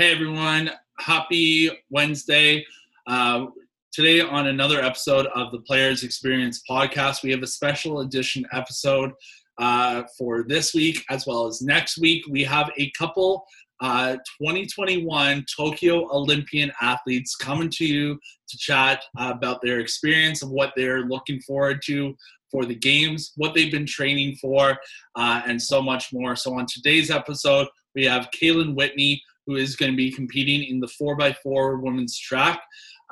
Hey everyone, happy Wednesday. Uh, today, on another episode of the Players Experience podcast, we have a special edition episode uh, for this week as well as next week. We have a couple uh, 2021 Tokyo Olympian athletes coming to you to chat about their experience of what they're looking forward to for the games, what they've been training for, uh, and so much more. So, on today's episode, we have Kaylin Whitney, who is going to be competing in the 4x4 women's track.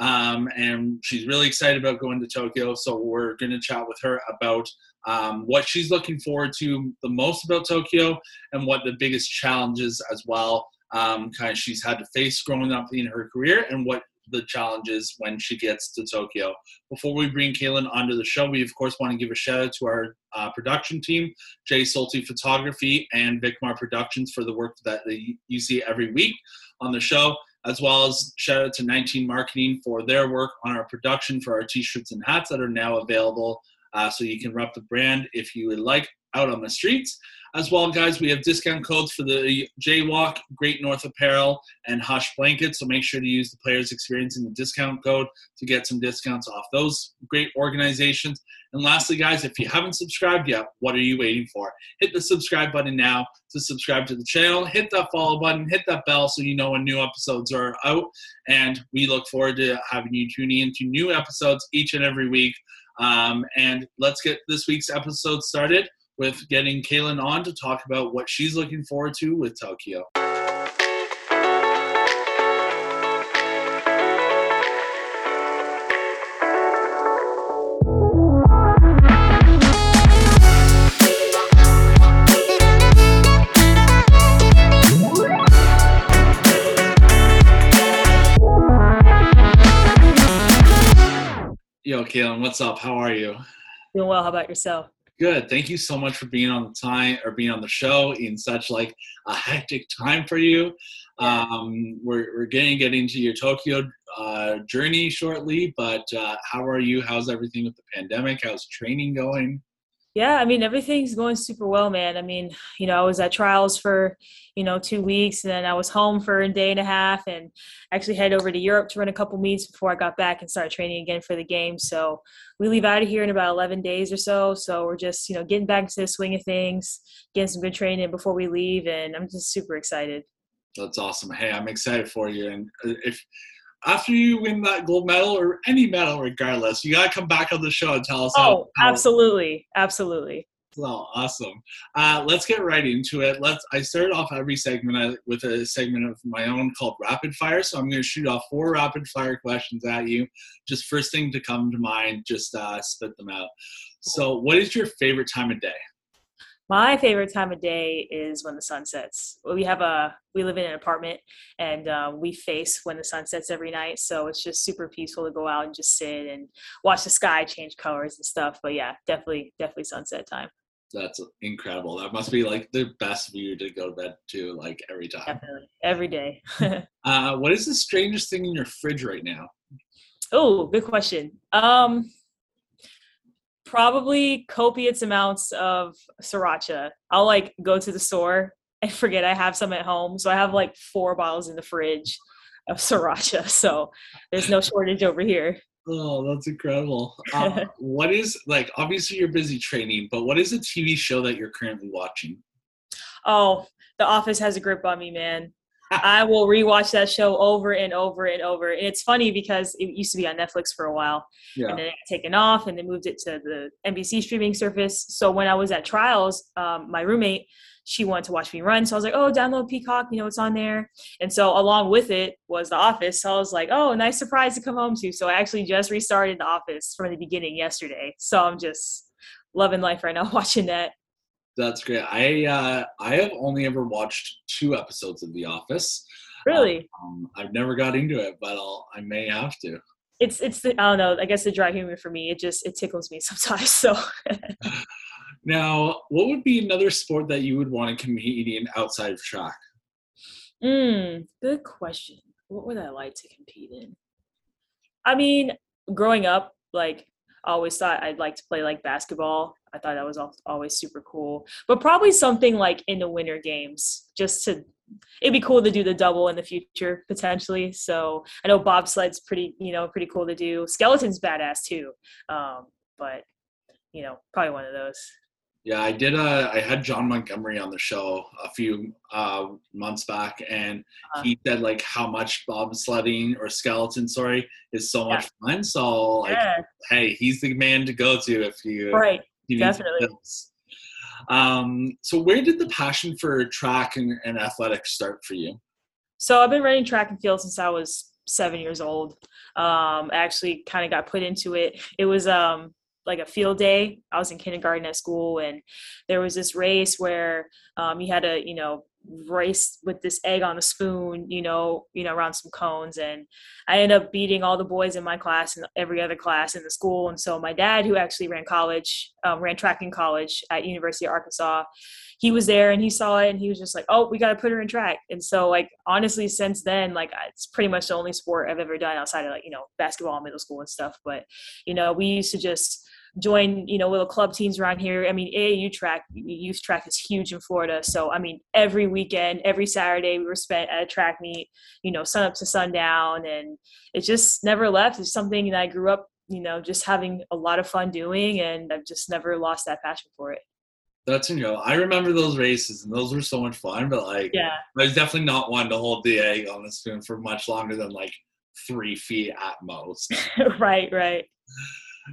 Um, and she's really excited about going to Tokyo. So, we're going to chat with her about um, what she's looking forward to the most about Tokyo and what the biggest challenges as well um, kind of she's had to face growing up in her career and what the challenges when she gets to Tokyo. Before we bring Kaylin onto the show, we of course want to give a shout out to our uh, production team, Jay Solti Photography and Vicmar Productions for the work that you see every week on the show, as well as shout out to 19 Marketing for their work on our production for our t-shirts and hats that are now available. Uh, so you can rep the brand if you would like out on the streets. As well, guys, we have discount codes for the Jaywalk, Great North Apparel, and Hush Blankets. So make sure to use the players' experience in the discount code to get some discounts off those great organizations. And lastly, guys, if you haven't subscribed yet, what are you waiting for? Hit the subscribe button now to subscribe to the channel. Hit that follow button, hit that bell so you know when new episodes are out. And we look forward to having you tuning into new episodes each and every week. Um, and let's get this week's episode started with getting Kaylin on to talk about what she's looking forward to with Tokyo. Yo, Kaylin, what's up? How are you? Doing well. How about yourself? Good. Thank you so much for being on the time or being on the show in such like a hectic time for you. Um, we're, we're getting get into your Tokyo uh, journey shortly, but uh, how are you? How's everything with the pandemic? How's training going? Yeah, I mean everything's going super well, man. I mean, you know, I was at trials for, you know, two weeks, and then I was home for a day and a half, and actually head over to Europe to run a couple meets before I got back and started training again for the game. So we leave out of here in about 11 days or so. So we're just, you know, getting back into the swing of things, getting some good training before we leave, and I'm just super excited. That's awesome. Hey, I'm excited for you, and uh, if after you win that gold medal or any medal, regardless, you gotta come back on the show and tell us. Oh, how, how absolutely, absolutely. Well, awesome. Uh, let's get right into it. Let's. I start off every segment with a segment of my own called rapid fire. So I'm going to shoot off four rapid fire questions at you. Just first thing to come to mind, just uh, spit them out. So, what is your favorite time of day? My favorite time of day is when the sun sets. We have a we live in an apartment and uh, we face when the sun sets every night, so it's just super peaceful to go out and just sit and watch the sky change colors and stuff. But yeah, definitely definitely sunset time. That's incredible. That must be like the best view to go to bed to, like every time. Definitely every day. uh, what is the strangest thing in your fridge right now? Oh, good question. Um, probably copious amounts of sriracha. I'll like go to the store and forget I have some at home. So I have like four bottles in the fridge of sriracha. So there's no shortage over here. Oh, that's incredible. Um, what is like obviously you're busy training, but what is a TV show that you're currently watching? Oh, The Office has a grip on me, man. I will rewatch that show over and over and over. And it's funny because it used to be on Netflix for a while, yeah. and then it got taken off, and they moved it to the NBC streaming service. So when I was at trials, um, my roommate she wanted to watch me run, so I was like, "Oh, download Peacock, you know it's on there." And so along with it was The Office. So I was like, "Oh, nice surprise to come home to." So I actually just restarted The Office from the beginning yesterday. So I'm just loving life right now watching that. That's great. I uh, I have only ever watched two episodes of The Office. Really? Um, I've never got into it, but I'll I may have to. It's it's the, I don't know. I guess the dry humor for me. It just it tickles me sometimes. So. now, what would be another sport that you would want to compete in outside of track? Hmm. Good question. What would I like to compete in? I mean, growing up, like always thought I'd like to play like basketball. I thought that was always super cool. But probably something like in the winter games, just to it'd be cool to do the double in the future potentially. So I know bobsled's pretty, you know, pretty cool to do. Skeleton's badass too, um, but you know, probably one of those. Yeah, I did. Uh, I had Jon Montgomery on the show a few uh, months back, and uh-huh. he said like how much bobsledding or skeleton, sorry, is so much fun. So like, yeah. hey, he's the man to go to if you right. You Definitely. Um, so where did the passion for track and, and athletics start for you? So I've been running track and field since I was seven years old. Um, I actually kind of got put into it. It was um, like a field day. I was in kindergarten at school, and there was this race where um, you had to, you know, race with this egg on a spoon, you know, you know, around some cones. And I ended up beating all the boys in my class and every other class in the school. And so my dad, who actually ran college, um, ran track in college at University of Arkansas, he was there and he saw it and he was just like, "Oh, we got to put her in track." And so, like, honestly, since then, like, it's pretty much the only sport I've ever done outside of like you know basketball in middle school and stuff. But you know, we used to just join you know little club teams around here. I mean aau track youth track is huge in florida. So i mean every weekend every saturday we were spent at a track meet you know sun up to sundown. And it just never left. It's something that i grew up you know just having a lot of fun doing and i've just never lost that passion for it. That's you know i remember those races and those were so much fun but like yeah. I was definitely not one to hold the egg on the spoon for much longer than like three feet at most. Right right.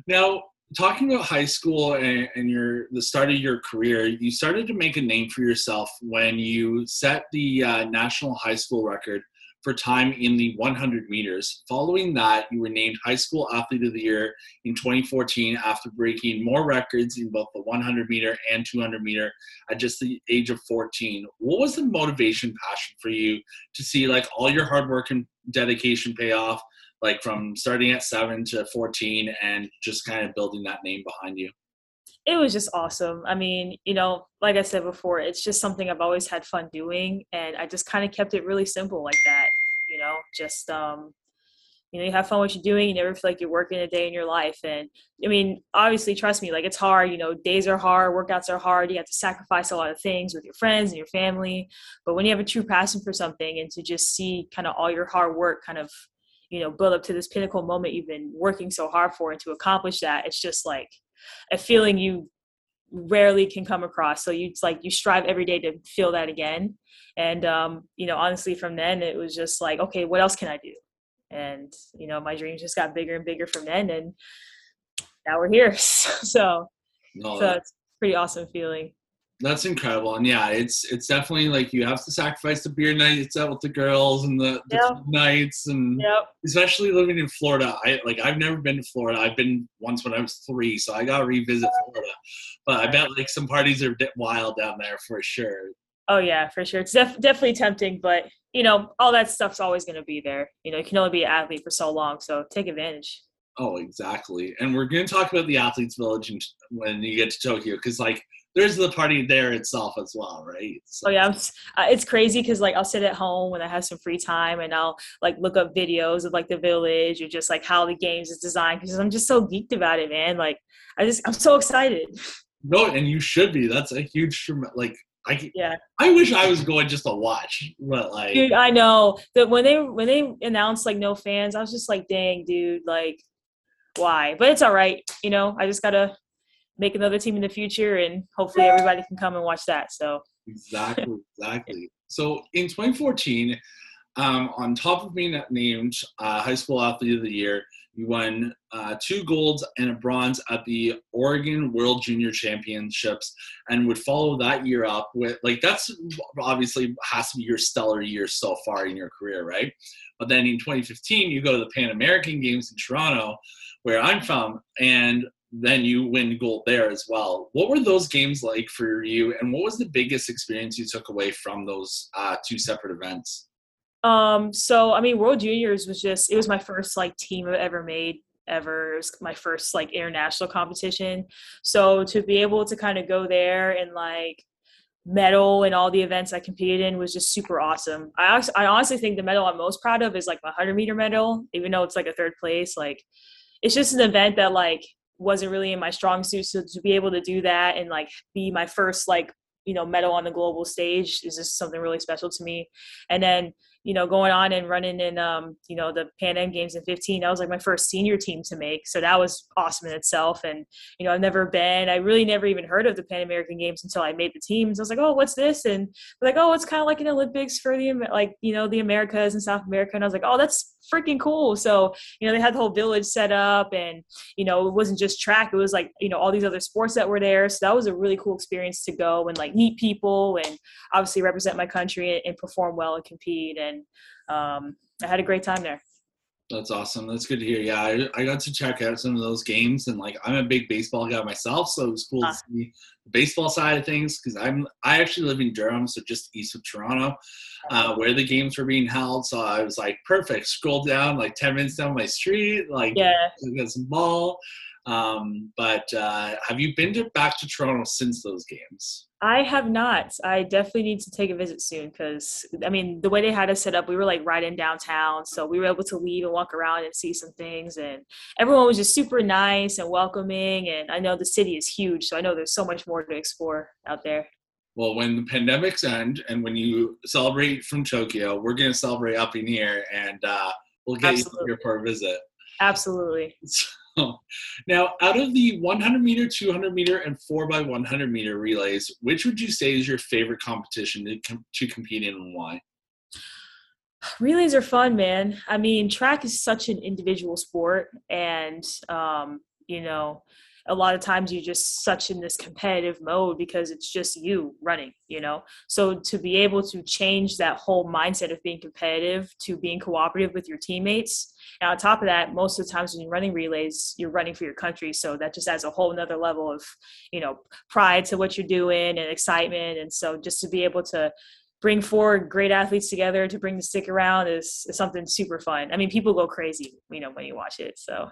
Now talking about high school and, and, your the start of your career, you started to make a name for yourself when you set the uh, national high school record for time in the 100 meters. Following that, you were named High School Athlete of the Year in 2014 after breaking more records in both the 100 meter and 200 meter at just the age of 14. What was the motivation, passion for you to see like all your hard work and dedication pay off? like from starting at seven to 14 and just kind of building that name behind you? It was just awesome. I mean, you know, like I said before, it's just something I've always had fun doing. And I just kind of kept it really simple like that, you know, just, um, you know, you have fun with what you're doing. You never feel like you're working a day in your life. And I mean, obviously, trust me, like it's hard. You know, days are hard, workouts are hard. You have to sacrifice a lot of things with your friends and your family. But when you have a true passion for something and to just see kind of all your hard work kind of you know build up to this pinnacle moment you've been working so hard for and to accomplish that it's just like a feeling you rarely can come across so you like you strive every day to feel that again and um you know honestly from then it was just like okay what else can i do and you know my dreams just got bigger and bigger from then and now we're here so no, so it's pretty awesome feeling that's incredible, and yeah, it's it's definitely like you have to sacrifice the beer nights out with the girls and the, the yep. nights, and yep. especially living in Florida. I like I've never been to Florida. I've been once when I was three, so I got to revisit Florida. But I bet like some parties are wild down there for sure. Oh yeah, for sure. It's def- definitely tempting, but you know all that stuff's always going to be there. You know, you can only be an athlete for so long, so take advantage. Oh, exactly. And we're going to talk about the athletes village when you get to Tokyo because like there's the party there itself as well, right? So. Oh yeah, uh, it's crazy because like I'll sit at home when I have some free time and I'll like look up videos of like the village or just like how the games is designed because I'm just so geeked about it, man. Like I just I'm so excited. No, and you should be. That's a huge like I yeah. I wish I was going just to watch, but like dude, I know that when they when they announced like no fans, I was just like, dang, dude, like why? But it's all right, you know. I just gotta make another team in the future, and hopefully everybody can come and watch that. So exactly, exactly. so in 2014, um, on top of being named uh, High School Athlete of the Year, you won uh, two golds and a bronze at the Oregon World Junior Championships, and would follow that year up with like that's obviously has to be your stellar year so far in your career, right? But then in 2015, you go to the Pan American Games in Toronto, where I'm from, and then you win gold there as well. What were those games like for you, and what was the biggest experience you took away from those uh, two separate events? Um, so I mean, World Juniors was just it was my first like team I've ever made ever. It was my first like international competition. So to be able to kind of go there and like medal in all the events I competed in was just super awesome. I I honestly think the medal I'm most proud of is like my 100 meter medal, even though it's like a third place. Like it's just an event that like wasn't really in my strong suit. So to be able to do that and like be my first like you know medal on the global stage is just something really special to me. And then you know, going on and running in, um, you know, the Pan Am games in 15. That was like my first senior team to make. So that was awesome in itself. And, you know, I've never been, I really never even heard of the Pan American games until I made the teams. I was like, oh, what's this? And like, oh, it's kind of like an Olympics for the, like, you know, the Americas and South America. And I was like, oh, that's freaking cool. So, you know, they had the whole village set up and, you know, it wasn't just track. It was like, you know, all these other sports that were there. So that was a really cool experience to go and like meet people and obviously represent my country and, perform well and compete. And um, I had a great time there. That's awesome. That's good to hear. Yeah, I, I got to check out some of those games, and like I'm a big baseball guy myself, so it was cool to see the baseball side of things because I'm I actually live in Durham, so just east of Toronto, uh, where the games were being held. So I was like, perfect. Scroll down like ten minutes down my street, like yeah, get some ball. Um, but uh, have you been to back to Toronto since those games? I have not. I definitely need to take a visit soon because I mean the way they had us set up, we were like right in downtown, so we were able to leave and walk around and see some things, and everyone was just super nice and welcoming. And I know the city is huge, so I know there's so much more to explore out there. Well, when the pandemics end and when you celebrate from Tokyo, we're gonna celebrate up in here, and uh, we'll get Absolutely. you here for a visit. Absolutely. now, out of the 100 meter, 200 meter, and 4x100 meter relays, which would you say is your favorite competition to, com- to compete in and why? Relays are fun, man. I mean, track is such an individual sport, and, um, you know, a lot of times you're just such in this competitive mode because it's just you running, you know? So to be able to change that whole mindset of being competitive to being cooperative with your teammates. And on top of that, most of the times when you're running relays, you're running for your country. So that just adds a whole nother level of, you know, pride to what you're doing and excitement. And so just to be able to bring forward great athletes together to bring the stick around is, is something super fun. I mean, people go crazy, you know, when you watch it. So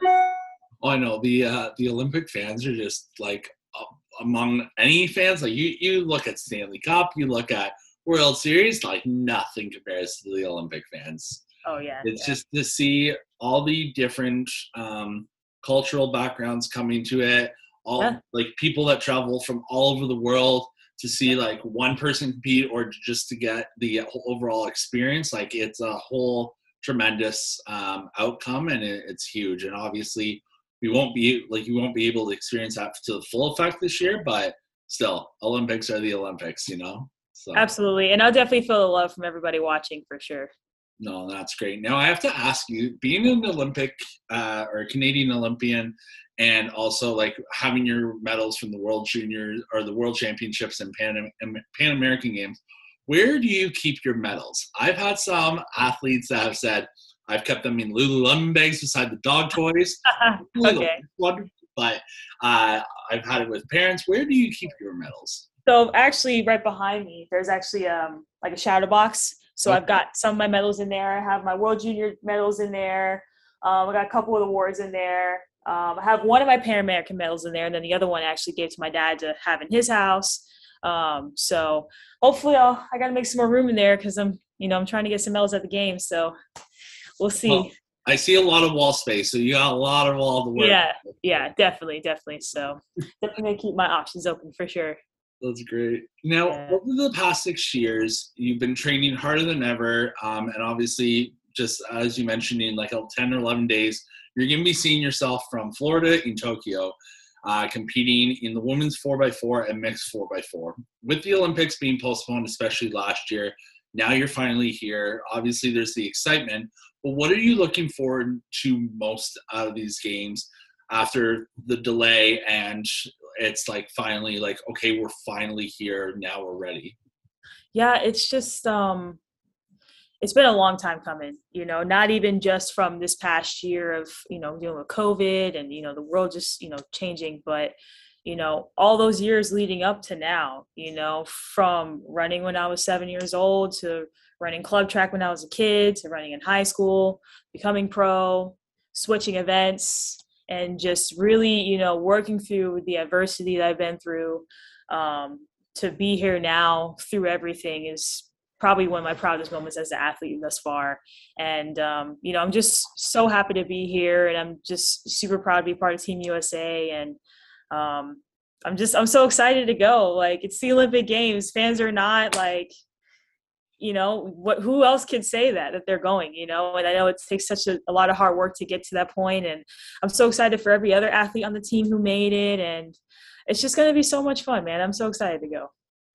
Oh, I know the uh, the Olympic fans are just like uh, among any fans. Like you, you look at Stanley Cup, you look at World Series, like nothing compares to the Olympic fans. Oh yeah, it's yeah. just to see all the different um, cultural backgrounds coming to it. All yeah. like people that travel from all over the world to see like one person compete or just to get the overall experience. Like it's a whole tremendous um, outcome and it, it's huge. And obviously we won't be like you won't be able to experience that to the full effect this year, but still, Olympics are the Olympics, you know. So. Absolutely, and I'll definitely feel the love from everybody watching for sure. No, that's great. Now I have to ask you, being an Olympic uh, or Canadian Olympian, and also like having your medals from the World Junior or the World Championships and Pan Pan American Games, where do you keep your medals? I've had some athletes that have said, I've kept them in Lululemon bags beside the dog toys. okay. But uh, I've had it with parents. Where do you keep your medals? So actually, right behind me, there's actually um like a shadow box. So okay. I've got some of my medals in there. I have my World Junior medals in there. Um, I got a couple of awards in there. Um, I have one of my Pan American medals in there, and then the other one I actually gave to my dad to have in his house. Um, so hopefully, I'll I got to make some more room in there because I'm you know I'm trying to get some medals at the game. So we'll see. Well, I see a lot of wall space, so you got a lot of wall to work. Yeah, yeah, definitely, definitely. So definitely keep my options open for sure. That's great. Now, yeah. over the past six years, you've been training harder than ever, um, and obviously, just as you mentioned, in like 10 or 11 days, you're going to be seeing yourself from Florida in Tokyo, uh, competing in the women's 4x4 and mixed 4x4. With the Olympics being postponed, especially last year, now you're finally here. Obviously, there's the excitement, but what are you looking forward to most out of these games after the delay and it's like finally like okay, we're finally here. Now we're ready. Yeah, it's just um it's been a long time coming, you know, not even just from this past year of, you know, dealing with COVID and, you know, the world just, you know, changing, but you know, all those years leading up to now, you know, from running when I was seven years old to running club track when I was a kid to running in high school, becoming pro, switching events, and just really, you know, working through the adversity that I've been through um, to be here now through everything is probably one of my proudest moments as an athlete thus far. And um, you know, I'm just so happy to be here, and I'm just super proud to be part of Team USA. And um, I'm just I'm so excited to go. Like it's the Olympic Games. Fans are not like you know what who else could say that that they're going you know and i know it takes such a, a, lot of hard work to get to that point. and i'm so excited for every other athlete on the team who made it and it's just going to be so much fun man i'm so excited to go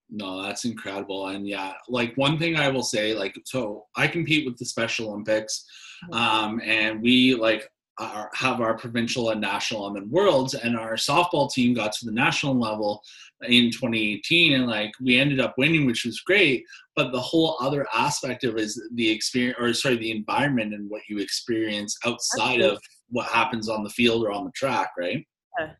no that's incredible and yeah like one thing i will say like so i compete with the special olympics mm-hmm. um, and we like our, have our provincial and national and then worlds and our softball team got to the national level in 2018 and like we ended up winning which was great. But the whole other aspect of is the experience or sorry the environment and what you experience outside of what happens on the field or on the track right? Yeah.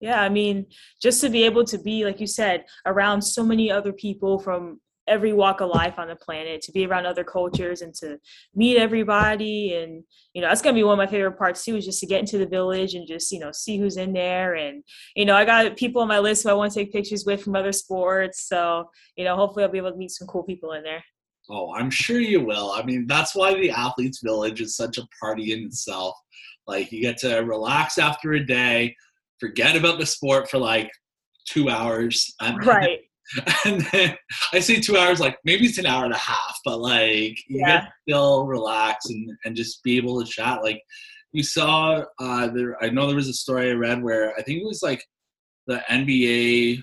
yeah i mean just to be able to be like you said around so many other people from every walk of life on the planet to be around other cultures and to meet everybody. And you know that's going to be one of my favorite parts too is just to get into the village and just you know see who's in there. And you know i got people on my list who i want to take pictures with from other sports. So you know hopefully i'll be able to meet some cool people in there. Oh i'm sure you will. I mean that's why the athletes village is such a party in itself. Like you get to relax after a day forget about the sport for like two hours right and then I say two hours, like maybe it's an hour and a half, but like you yeah. to still relax and, and just be able to chat. Like you saw uh there I know there was a story I read where I think it was like the NBA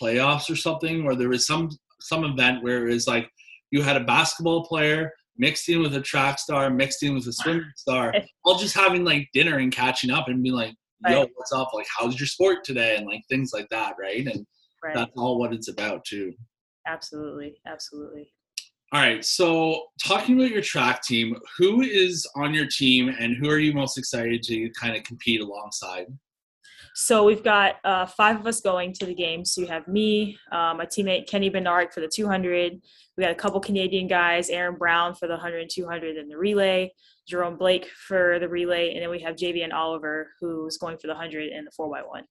playoffs or something, where there was some some event where it was like you had a basketball player mixed in with a track star, mixed in with a swimming star, all just having like dinner and catching up and being like, yo, right. what's up? Like, how's your sport today? And like things like that, right? And right. that's all what it's about too absolutely absolutely all right so talking about your track team who is on your team and who are you most excited to kind of compete alongside so we've got uh, five of us going to the game. So you have me, uh, my teammate Kenny Bednarek for the 200. We got a couple Canadian guys, Aaron Brown for the 100 and 200 and the relay, Jerome Blake for the relay, and then we have Javianne Oliver who's going for the 100 and the 4x1.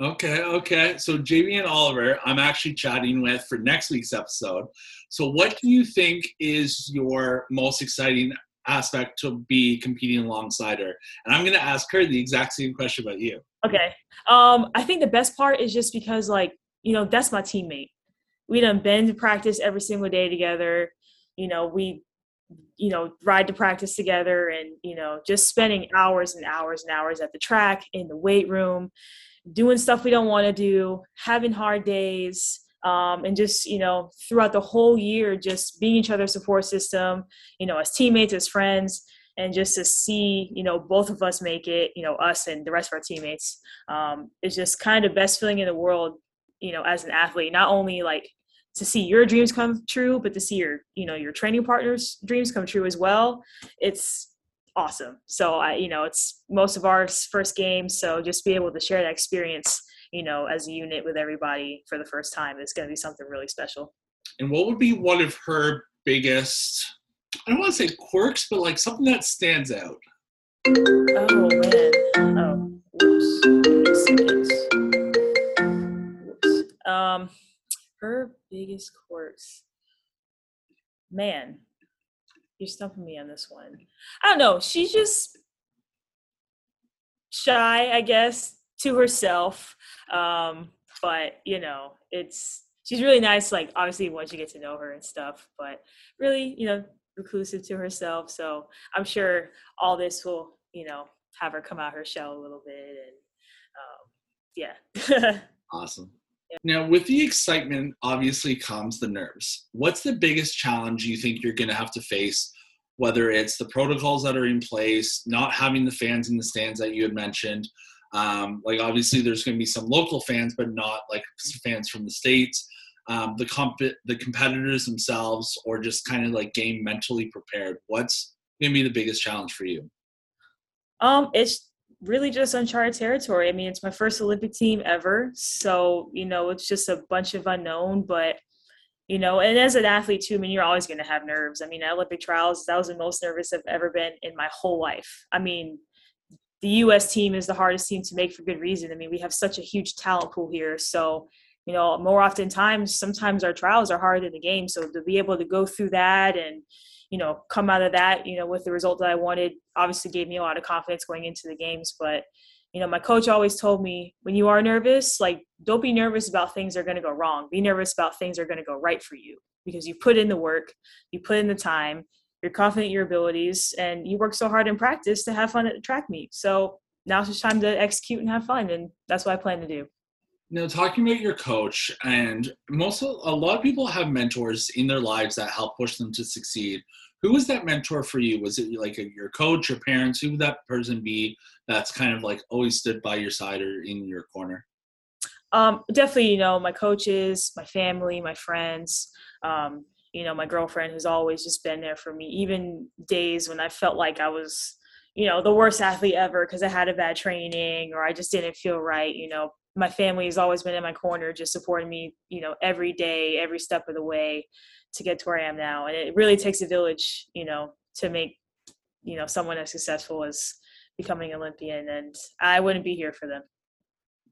Okay, okay. So Javianne Oliver, I'm actually chatting with for next week's episode. So, what do you think is your most exciting aspect to be competing alongside her? And I'm going to ask her the exact same question about you. Okay. Um, I think the best part is just because, like, you know, that's my teammate. We done been to practice every single day together. You know, we, you know, ride to practice together, and you know, just spending hours and hours and hours at the track in the weight room doing stuff we don't want to do, having hard days, um, and just you know throughout the whole year, just being each other's support system, you know, as teammates, as friends, and just to see you know both of us make it, you know, us and the rest of our teammates, um, is just kind of best feeling in the world, you know, as an athlete. Not only like to see your dreams come true, but to see your you know your training partners' dreams come true as well. It's awesome. So I, you know, it's most of our first games. So just be able to share that experience, you know, as a unit with everybody for the first time is going to be something really special. And what would be one of her biggest, I don't want to say quirks, but like something that stands out? Oh man. Oh, whoops. Whoops. Um, her biggest quirks. Man, you're stumping me on this one. I don't know. She's just shy, I guess, to herself. Um, but you know, it's she's really nice. Like obviously, once you get to know her and stuff, but really, you know, reclusive to herself. So I'm sure all this will, you know, have her come out her shell a little bit, and um, yeah. awesome. Now, with the excitement, obviously comes the nerves. What's the biggest challenge you think you're going to have to face? Whether it's the protocols that are in place, not having the fans in the stands that you had mentioned. Um, like, obviously, there's going to be some local fans, but not like fans from the states. Um, the comp- the competitors themselves, or just kind of like game mentally prepared. What's going to be the biggest challenge for you? Um, it's really just uncharted territory. I mean, it's my first Olympic team ever. So, you know, it's just a bunch of unknown, but you know, and as an athlete too, I mean, you're always going to have nerves. I mean, at Olympic trials, that was the most nervous I've ever been in my whole life. I mean, the U.S. team is the hardest team to make for good reason. I mean, we have such a huge talent pool here, so you know, more often times, sometimes our trials are hard in the game. So to be able to go through that and, you know, come out of that, you know, with the result that I wanted, obviously gave me a lot of confidence going into the games. But, you know, my coach always told me when you are nervous, like, don't be nervous about things that are going to go wrong. Be nervous about things that are going to go right for you because you put in the work, you put in the time, you're confident in your abilities, and you work so hard in practice to have fun at the track meet. So now it's just time to execute and have fun. And that's what I plan to do. Now, talking about your coach, and most of, a lot of people have mentors in their lives that help push them to succeed. Who was that mentor for you? Was it like a, your coach, your parents? Who would that person be that's kind of like always stood by your side or in your corner? Um, definitely, you know, my coaches, my family, my friends. Um, you know, my girlfriend who's always just been there for me, even days when I felt like I was, you know, the worst athlete ever because I had a bad training or I just didn't feel right. You know, my family has always been in my corner, just supporting me, you know, every day, every step of the way to get to where I am now. And it really takes a village, you know, to make, you know, someone as successful as becoming Olympian. And I wouldn't be here for them.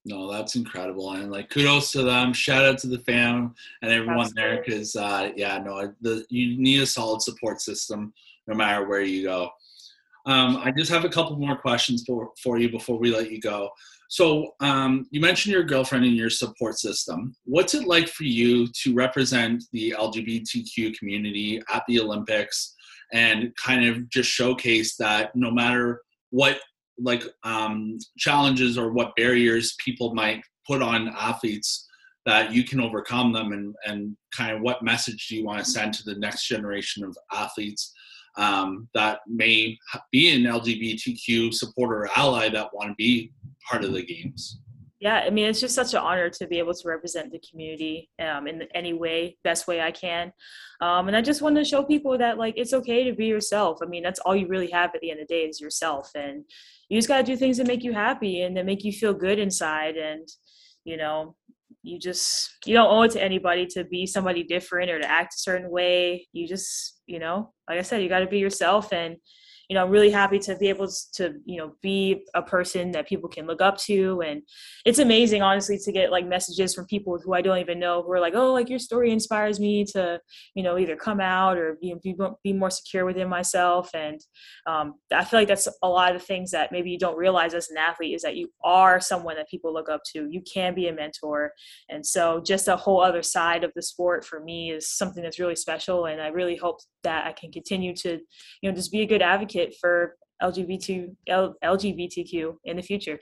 No, that's incredible, and like kudos to them. Shout out to the fam and everyone Absolutely. there, because uh, yeah, no, the you need a solid support system no matter where you go. Um, I just have a couple more questions for for you before we let you go. So um, you mentioned your girlfriend and your support system. What's it like for you to represent the LGBTQ community at the Olympics and kind of just showcase that no matter what like um, challenges or what barriers people might put on athletes that you can overcome them and, and kind of what message do you want to send to the next generation of athletes um, that may be an lgbtq supporter or ally that want to be part of the games. Yeah i mean it's just such an honor to be able to represent the community um, in any way best way i can. Um, and i just want to show people that like it's okay to be yourself. I mean that's all you really have at the end of the day is yourself. And you just got to do things that make you happy and that make you feel good inside and you know you just you don't owe it to anybody to be somebody different or to act a certain way. You just you know like i said you got to be yourself and you know, I'm really happy to be able to, you know, be a person that people can look up to. And it's amazing, honestly, to get like messages from people who I don't even know who are like, oh, like your story inspires me to, you know, either come out or be, be, be more secure within myself. And um, I feel like that's a lot of the things that maybe you don't realize as an athlete is that you are someone that people look up to. You can be a mentor. And so just a whole other side of the sport for me is something that's really special. And I really hope that I can continue to, you know, just be a good advocate for LGBT L, LGBTQ in the future.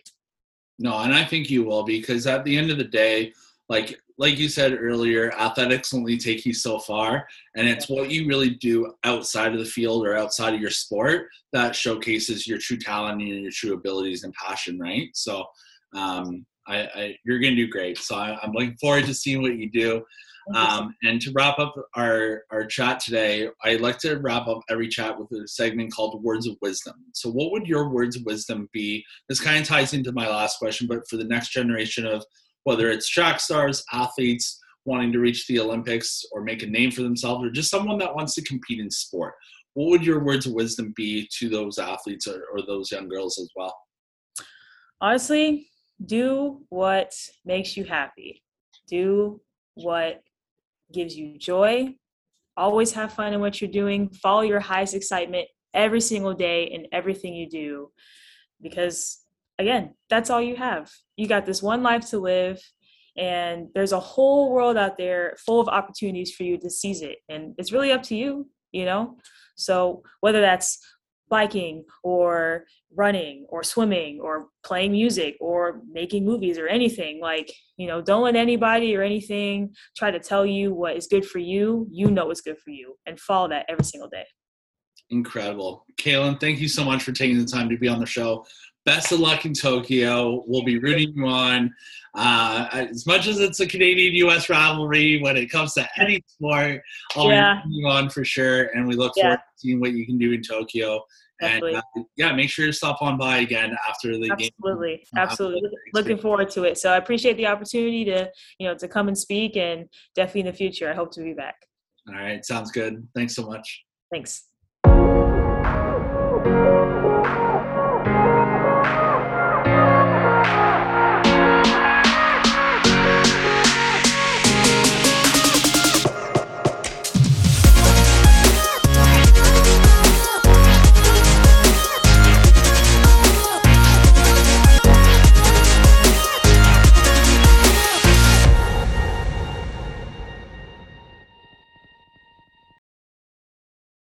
No, and I think you will because at the end of the day, like like you said earlier, athletics only take you so far, and it's what you really do outside of the field or outside of your sport that showcases your true talent and your true abilities and passion, right? So, um, I, I you're gonna do great. So I, I'm looking forward to seeing what you do. Um, and to wrap up our, our chat today, I like to wrap up every chat with a segment called Words of Wisdom. So, what would your words of wisdom be? This kind of ties into my last question, but for the next generation of whether it's track stars, athletes wanting to reach the Olympics or make a name for themselves, or just someone that wants to compete in sport, what would your words of wisdom be to those athletes or, or those young girls as well? Honestly, do what makes you happy. Do what gives you joy. Always have fun in what you're doing. Follow your highest excitement every single day in everything you do. Because again, that's all you have. You got this one life to live, and there's a whole world out there full of opportunities for you to seize it. And it's really up to you, you know? So whether that's biking or running or swimming or playing music or making movies or anything like you know don't let anybody or anything try to tell you what is good for you. You know what's good for you and follow that every single day. Incredible. Kaylin thank you so much for taking the time to be on the show best of luck in tokyo we'll be rooting you on uh, as much as it's a canadian us rivalry when it comes to any sport i'll yeah. be rooting you on for sure and we look yeah. forward to seeing what you can do in tokyo Definitely. And uh, yeah, make sure to stop on by again after the absolutely. game. Absolutely, absolutely. Looking forward to it. So I appreciate the opportunity to you know to come and speak, and definitely in the future, I hope to be back. All right, sounds good. Thanks so much. Thanks.